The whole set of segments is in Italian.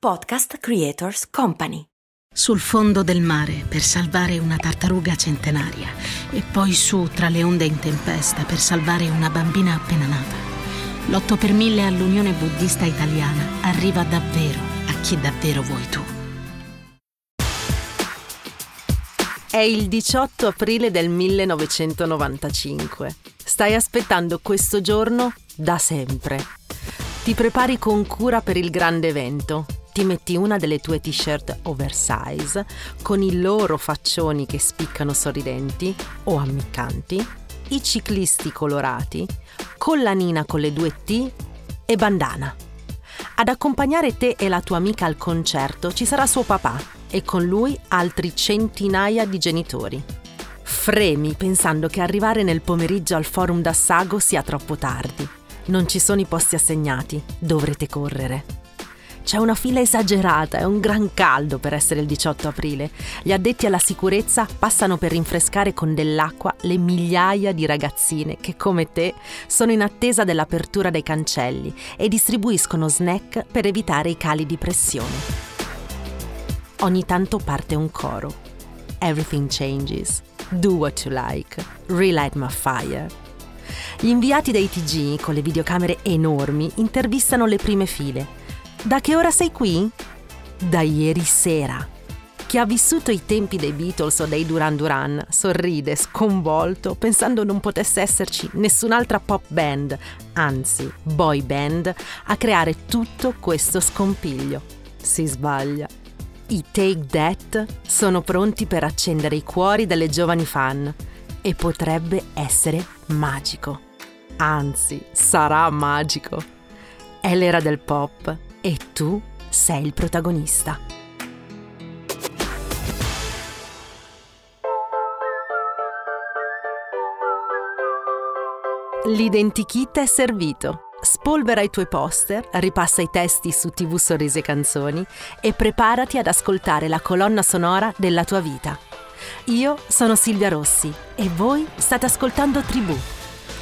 Podcast Creators Company. Sul fondo del mare per salvare una tartaruga centenaria e poi su tra le onde in tempesta per salvare una bambina appena nata. L'8 per 1000 all'Unione Buddista Italiana arriva davvero a chi davvero vuoi tu. È il 18 aprile del 1995. Stai aspettando questo giorno da sempre. Ti prepari con cura per il grande evento ti metti una delle tue t-shirt oversize con i loro faccioni che spiccano sorridenti o ammiccanti, i ciclisti colorati, collanina con le due T e bandana. Ad accompagnare te e la tua amica al concerto ci sarà suo papà e con lui altri centinaia di genitori. Fremi pensando che arrivare nel pomeriggio al forum d'Assago sia troppo tardi. Non ci sono i posti assegnati, dovrete correre. C'è una fila esagerata, è un gran caldo per essere il 18 aprile. Gli addetti alla sicurezza passano per rinfrescare con dell'acqua le migliaia di ragazzine che, come te, sono in attesa dell'apertura dei cancelli e distribuiscono snack per evitare i cali di pressione. Ogni tanto parte un coro. Everything changes. Do what you like. Relight my fire. Gli inviati dei TG, con le videocamere enormi, intervistano le prime file da che ora sei qui? Da ieri sera. Chi ha vissuto i tempi dei Beatles o dei Duran Duran sorride sconvolto pensando non potesse esserci nessun'altra pop band, anzi boy band, a creare tutto questo scompiglio. Si sbaglia. I Take That sono pronti per accendere i cuori delle giovani fan e potrebbe essere magico. Anzi, sarà magico. È l'era del pop e tu sei il protagonista. L'identikit è servito. Spolvera i tuoi poster, ripassa i testi su TV Sorrisi e Canzoni e preparati ad ascoltare la colonna sonora della tua vita. Io sono Silvia Rossi e voi state ascoltando Tribù,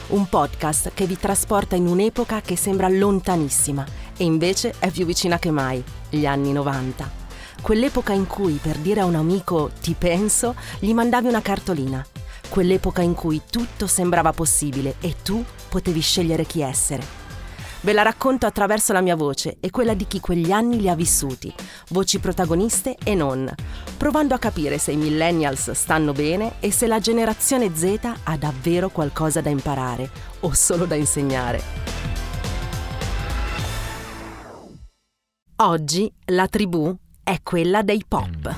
un podcast che vi trasporta in un'epoca che sembra lontanissima e invece è più vicina che mai, gli anni 90. Quell'epoca in cui per dire a un amico ti penso, gli mandavi una cartolina. Quell'epoca in cui tutto sembrava possibile e tu potevi scegliere chi essere. Ve la racconto attraverso la mia voce e quella di chi quegli anni li ha vissuti, voci protagoniste e non, provando a capire se i millennials stanno bene e se la generazione Z ha davvero qualcosa da imparare o solo da insegnare. Oggi la tribù è quella dei pop.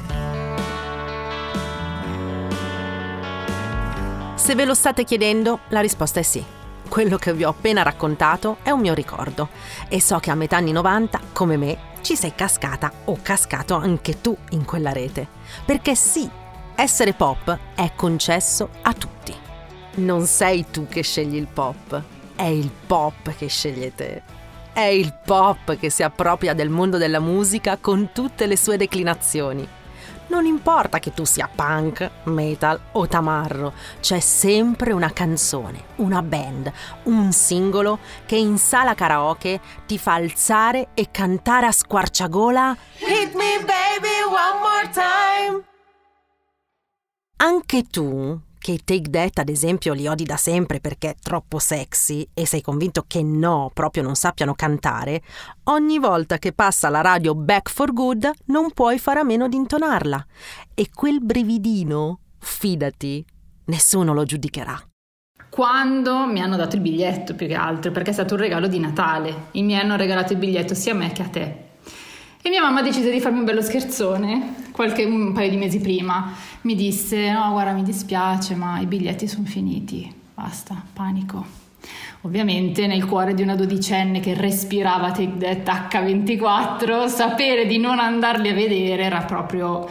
Se ve lo state chiedendo, la risposta è sì. Quello che vi ho appena raccontato è un mio ricordo e so che a metà anni 90, come me, ci sei cascata o cascato anche tu in quella rete. Perché sì, essere pop è concesso a tutti. Non sei tu che scegli il pop, è il pop che sceglie te. È il pop che si appropria del mondo della musica con tutte le sue declinazioni. Non importa che tu sia punk, metal o tamarro, c'è sempre una canzone, una band, un singolo che in sala karaoke ti fa alzare e cantare a squarciagola Hit me baby one more time. Anche tu che i Take That ad esempio li odi da sempre perché è troppo sexy e sei convinto che no, proprio non sappiano cantare, ogni volta che passa la radio Back for Good non puoi fare a meno di intonarla. E quel brividino, fidati, nessuno lo giudicherà. Quando mi hanno dato il biglietto più che altro, perché è stato un regalo di Natale. I miei hanno regalato il biglietto sia a me che a te. E mia mamma decise di farmi un bello scherzone, qualche, un paio di mesi prima. Mi disse, no guarda mi dispiace ma i biglietti sono finiti, basta, panico. Ovviamente nel cuore di una dodicenne che respirava Take That H24, sapere di non andarli a vedere era proprio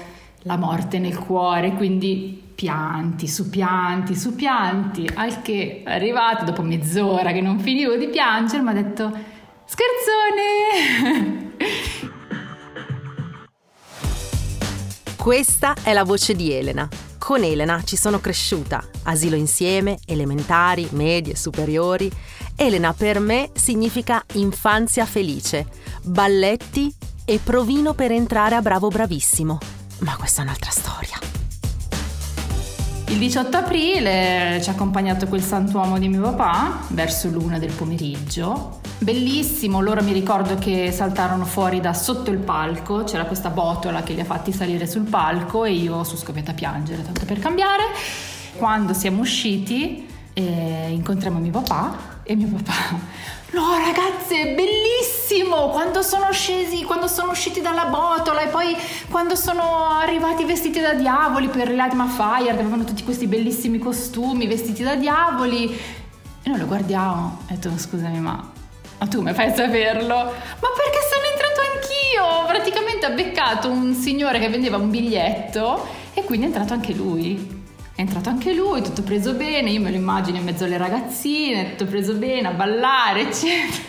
la morte nel cuore, quindi pianti su pianti su pianti, al che arrivata dopo mezz'ora che non finivo di piangere, mi ha detto scherzone! Questa è la voce di Elena. Con Elena ci sono cresciuta, asilo insieme, elementari, medie, superiori. Elena per me significa infanzia felice, balletti e provino per entrare a Bravo Bravissimo. Ma questa è un'altra storia. Il 18 aprile ci ha accompagnato quel santuomo di mio papà verso l'una del pomeriggio. Bellissimo, loro mi ricordo che saltarono fuori da sotto il palco, c'era questa botola che li ha fatti salire sul palco e io sono scoppiata a piangere, tanto per cambiare. Quando siamo usciti eh, incontriamo mio papà e mio papà, no ragazze, bellissimo! Quando sono scesi, quando sono usciti dalla botola e poi quando sono arrivati vestiti da diavoli per Light Fire, avevano tutti questi bellissimi costumi vestiti da diavoli. E noi lo guardiamo e tu, scusami, ma, ma tu come fai a saperlo? Ma perché sono entrato anch'io? Praticamente ha beccato un signore che vendeva un biglietto e quindi è entrato anche lui. È entrato anche lui, tutto preso bene, io me lo immagino in mezzo alle ragazzine, tutto preso bene, a ballare, eccetera.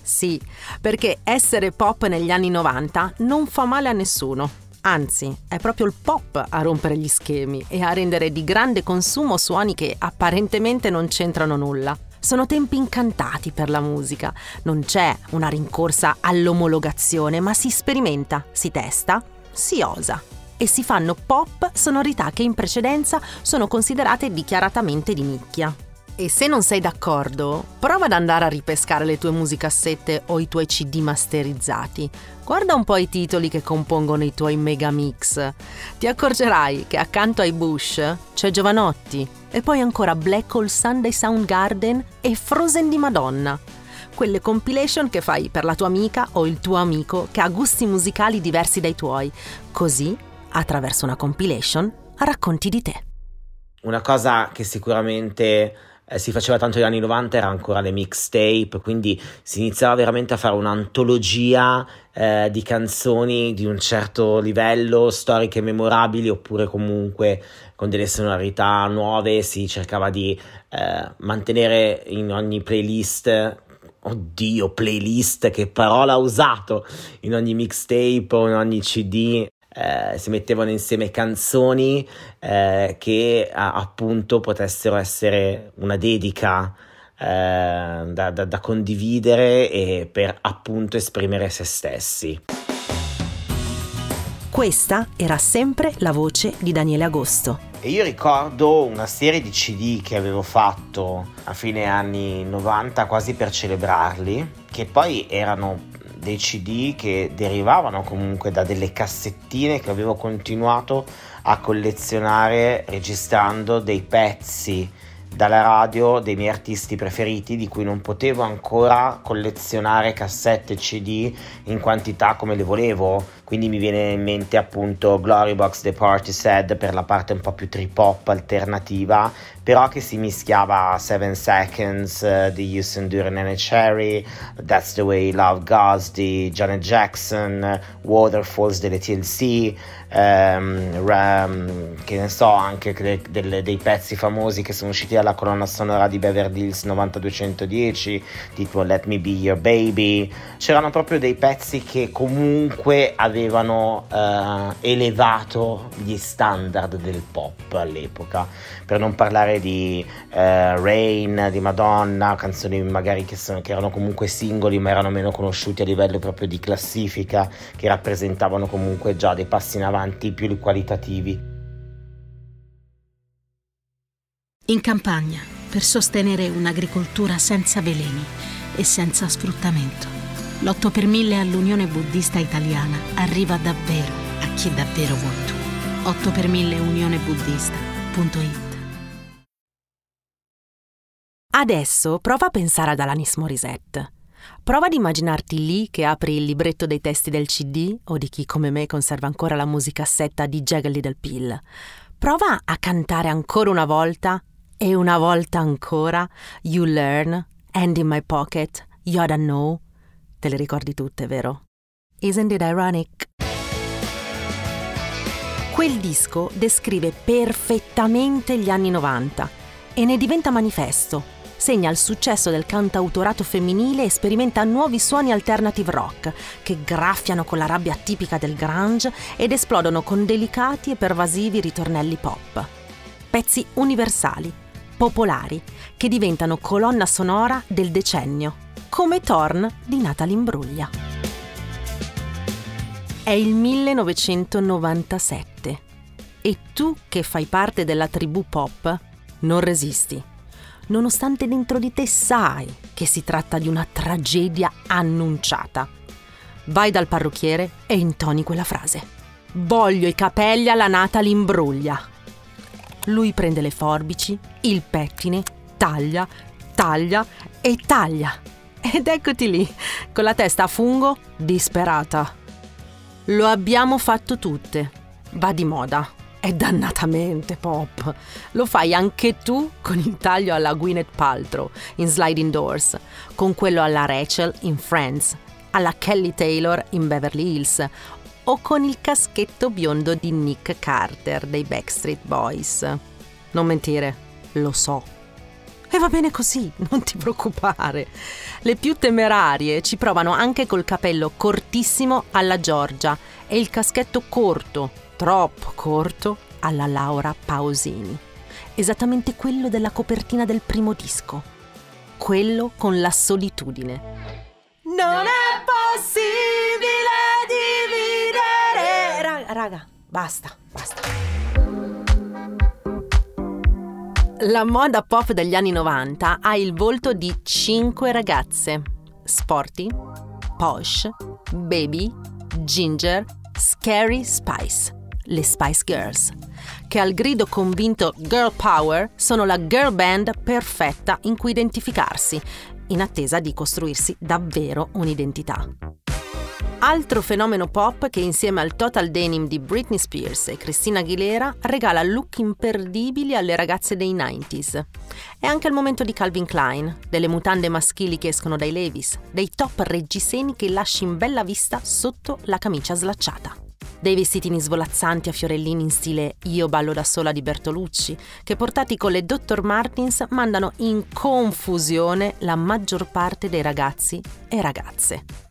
Sì, perché essere pop negli anni 90 non fa male a nessuno. Anzi, è proprio il pop a rompere gli schemi e a rendere di grande consumo suoni che apparentemente non c'entrano nulla. Sono tempi incantati per la musica, non c'è una rincorsa all'omologazione, ma si sperimenta, si testa, si osa e si fanno pop sonorità che in precedenza sono considerate dichiaratamente di nicchia. E se non sei d'accordo, prova ad andare a ripescare le tue musicassette o i tuoi CD masterizzati. Guarda un po' i titoli che compongono i tuoi megamix. Ti accorgerai che accanto ai Bush c'è Giovanotti e poi ancora Black Hole Sunday Soundgarden e Frozen di Madonna. Quelle compilation che fai per la tua amica o il tuo amico che ha gusti musicali diversi dai tuoi. Così attraverso una compilation, racconti di te. Una cosa che sicuramente eh, si faceva tanto negli anni 90 era ancora le mixtape, quindi si iniziava veramente a fare un'antologia eh, di canzoni di un certo livello, storiche memorabili oppure comunque con delle sonorità nuove, si cercava di eh, mantenere in ogni playlist Oddio, playlist, che parola ho usato in ogni mixtape o in ogni CD eh, si mettevano insieme canzoni eh, che a, appunto potessero essere una dedica eh, da, da, da condividere e per appunto esprimere se stessi. Questa era sempre la voce di Daniele Agosto. E io ricordo una serie di CD che avevo fatto a fine anni 90 quasi per celebrarli, che poi erano dei CD che derivavano comunque da delle cassettine che avevo continuato a collezionare registrando dei pezzi dalla radio dei miei artisti preferiti di cui non potevo ancora collezionare cassette CD in quantità come le volevo quindi mi viene in mente appunto Glory Box The Party Sad per la parte un po' più trip hop alternativa però che si mischiava a 7 Seconds uh, di Houston Duran and Cherry That's the Way Love Goes di Janet Jackson Waterfalls delle TLC um, ram, che ne so anche de, de, dei pezzi famosi che sono usciti dalla colonna sonora di Beverly Hills 9210 tipo Let Me Be Your Baby. C'erano proprio dei pezzi che comunque avevano avevano eh, elevato gli standard del pop all'epoca, per non parlare di eh, Rain, di Madonna, canzoni magari che, sono, che erano comunque singoli ma erano meno conosciuti a livello proprio di classifica, che rappresentavano comunque già dei passi in avanti più qualitativi. In campagna, per sostenere un'agricoltura senza veleni e senza sfruttamento l'8 per 1000 all'Unione Buddista Italiana arriva davvero a chi davvero vuoi tu. 8 per 1000 unionebuddista.it Adesso prova a pensare ad Alanis Morissette. Prova ad immaginarti lì che apri il libretto dei testi del CD o di chi come me conserva ancora la musicassetta di Jagged Little Pill. Prova a cantare ancora una volta e una volta ancora You Learn, Hand in My Pocket, Yoda Know, Te le ricordi tutte, vero? Isn't it ironic? Quel disco descrive perfettamente gli anni 90 e ne diventa manifesto. Segna il successo del cantautorato femminile e sperimenta nuovi suoni alternative rock che graffiano con la rabbia tipica del grunge ed esplodono con delicati e pervasivi ritornelli pop. Pezzi universali, popolari, che diventano colonna sonora del decennio come Thorn di Natalie Imbruglia. È il 1997 e tu che fai parte della tribù pop non resisti, nonostante dentro di te sai che si tratta di una tragedia annunciata. Vai dal parrucchiere e intoni quella frase. Voglio i capelli alla Natalie imbruglia. Lui prende le forbici, il pettine, taglia, taglia e taglia. Ed eccoti lì, con la testa a fungo, disperata. Lo abbiamo fatto tutte. Va di moda. È dannatamente pop. Lo fai anche tu con il taglio alla Gwyneth Paltrow in Sliding Doors, con quello alla Rachel in Friends, alla Kelly Taylor in Beverly Hills o con il caschetto biondo di Nick Carter dei Backstreet Boys. Non mentire, lo so. E va bene così, non ti preoccupare. Le più temerarie ci provano anche col capello cortissimo alla Giorgia e il caschetto corto, troppo corto, alla Laura Pausini. Esattamente quello della copertina del primo disco. Quello con la solitudine. Non è possibile basta, basta. La moda pop degli anni 90 ha il volto di cinque ragazze. Sporty, posh, baby, ginger, scary spice. Le Spice Girls, che al grido convinto Girl Power sono la girl band perfetta in cui identificarsi, in attesa di costruirsi davvero un'identità. Altro fenomeno pop che insieme al total denim di Britney Spears e Christina Aguilera regala look imperdibili alle ragazze dei 90s. È anche il momento di Calvin Klein, delle mutande maschili che escono dai Levis, dei top reggiseni che lasci in bella vista sotto la camicia slacciata. Dei vestitini svolazzanti a fiorellini in stile Io ballo da sola di Bertolucci, che portati con le Dr. Martins mandano in confusione la maggior parte dei ragazzi e ragazze.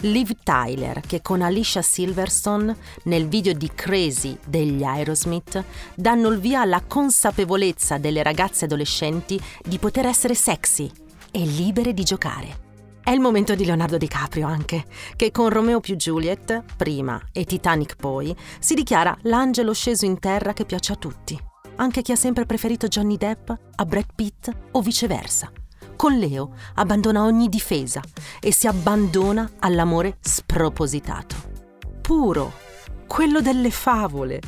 Liv Tyler, che con Alicia Silverstone nel video di Crazy degli Aerosmith danno il via alla consapevolezza delle ragazze adolescenti di poter essere sexy e libere di giocare. È il momento di Leonardo DiCaprio anche, che con Romeo più Juliet, prima, e Titanic poi, si dichiara l'angelo sceso in terra che piace a tutti, anche chi ha sempre preferito Johnny Depp a Brad Pitt o viceversa con Leo abbandona ogni difesa e si abbandona all'amore spropositato. Puro, quello delle favole,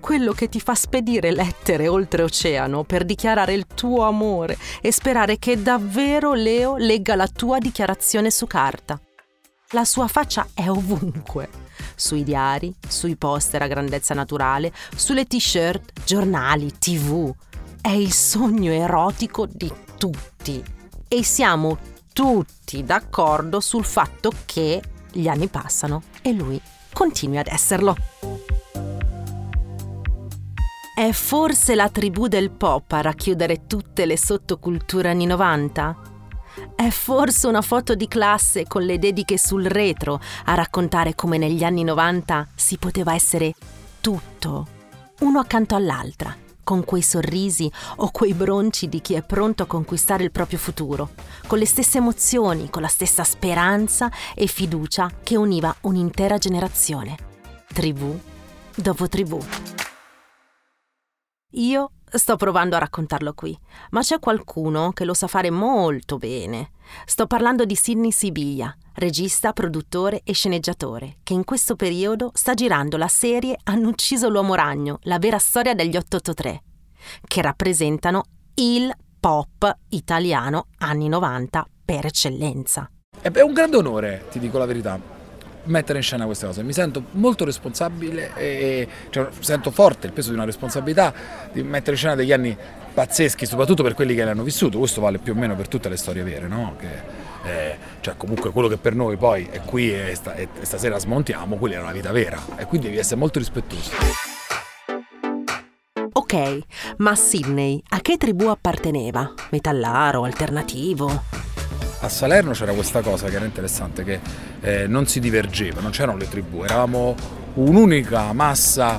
quello che ti fa spedire lettere oltreoceano per dichiarare il tuo amore e sperare che davvero Leo legga la tua dichiarazione su carta. La sua faccia è ovunque, sui diari, sui poster a grandezza naturale, sulle t-shirt, giornali, tv. È il sogno erotico di tutti e siamo tutti d'accordo sul fatto che gli anni passano e lui continui ad esserlo. È forse la tribù del pop a racchiudere tutte le sottoculture anni 90? È forse una foto di classe con le dediche sul retro a raccontare come negli anni 90 si poteva essere tutto, uno accanto all'altra, con quei sorrisi o quei bronci di chi è pronto a conquistare il proprio futuro, con le stesse emozioni, con la stessa speranza e fiducia che univa un'intera generazione, tribù dopo tribù. Io sto provando a raccontarlo qui, ma c'è qualcuno che lo sa fare molto bene. Sto parlando di Sidney Sibiglia, regista, produttore e sceneggiatore, che in questo periodo sta girando la serie Hanno ucciso l'uomo ragno, la vera storia degli 883, che rappresentano il pop italiano anni 90 per eccellenza. È un grande onore, ti dico la verità, mettere in scena queste cose. Mi sento molto responsabile e cioè, sento forte il peso di una responsabilità di mettere in scena degli anni pazzeschi, soprattutto per quelli che l'hanno vissuto. Questo vale più o meno per tutte le storie vere, no? Che, eh, cioè comunque quello che per noi poi è qui e, sta, e stasera smontiamo, quella è una vita vera e quindi devi essere molto rispettoso. Ok, ma Sidney a che tribù apparteneva? Metallaro, alternativo? A Salerno c'era questa cosa che era interessante, che eh, non si divergeva, non c'erano le tribù, eravamo un'unica massa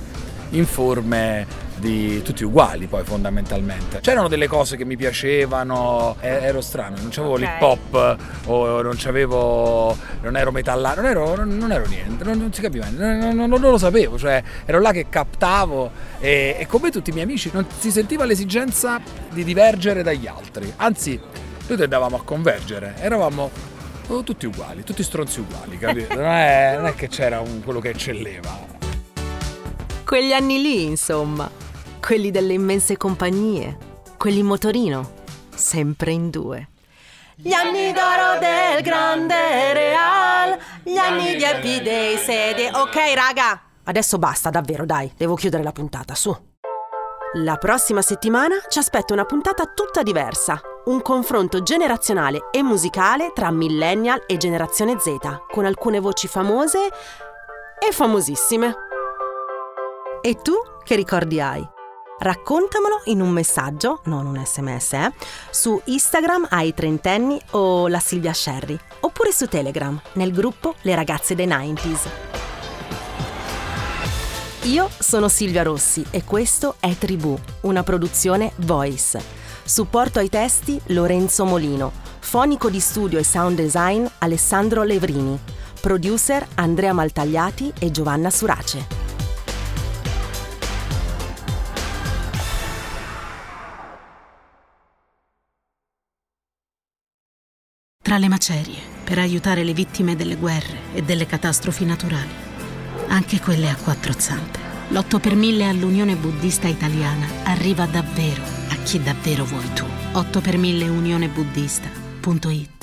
informe di tutti uguali poi fondamentalmente. C'erano delle cose che mi piacevano, ero strano, non c'avevo okay. l'hip hop o non c'avevo, non ero metallaro, non ero, non ero niente, non, non si capiva, non, non, non, lo sapevo, cioè ero là che captavo e, e come tutti i miei amici non si sentiva l'esigenza di divergere dagli altri, anzi noi tendavamo a convergere, eravamo oh, tutti uguali, tutti stronzi uguali, capito? Non è, non è che c'era un, quello che eccelleva. Quegli anni lì, insomma, quelli delle immense compagnie, quelli in motorino, sempre in due. Gli anni d'oro del grande real, gli anni di happy day sede. Ok, raga, adesso basta, davvero, dai, devo chiudere la puntata, su. La prossima settimana ci aspetta una puntata tutta diversa, un confronto generazionale e musicale tra millennial e generazione Z, con alcune voci famose e famosissime. E tu che ricordi hai? Raccontamelo in un messaggio, non un sms, eh, su Instagram ai trentenni o la Silvia Sherry, oppure su Telegram nel gruppo Le ragazze dei 90s. Io sono Silvia Rossi e questo è Tribù, una produzione Voice. Supporto ai testi Lorenzo Molino. Fonico di studio e sound design Alessandro Levrini. Producer Andrea Maltagliati e Giovanna Surace. Tra le macerie, per aiutare le vittime delle guerre e delle catastrofi naturali, anche quelle a quattro zampe, l'8 per 1000 all'Unione Buddista Italiana arriva davvero chi davvero vuoi tu. 8 per 1000 unionebuddista.it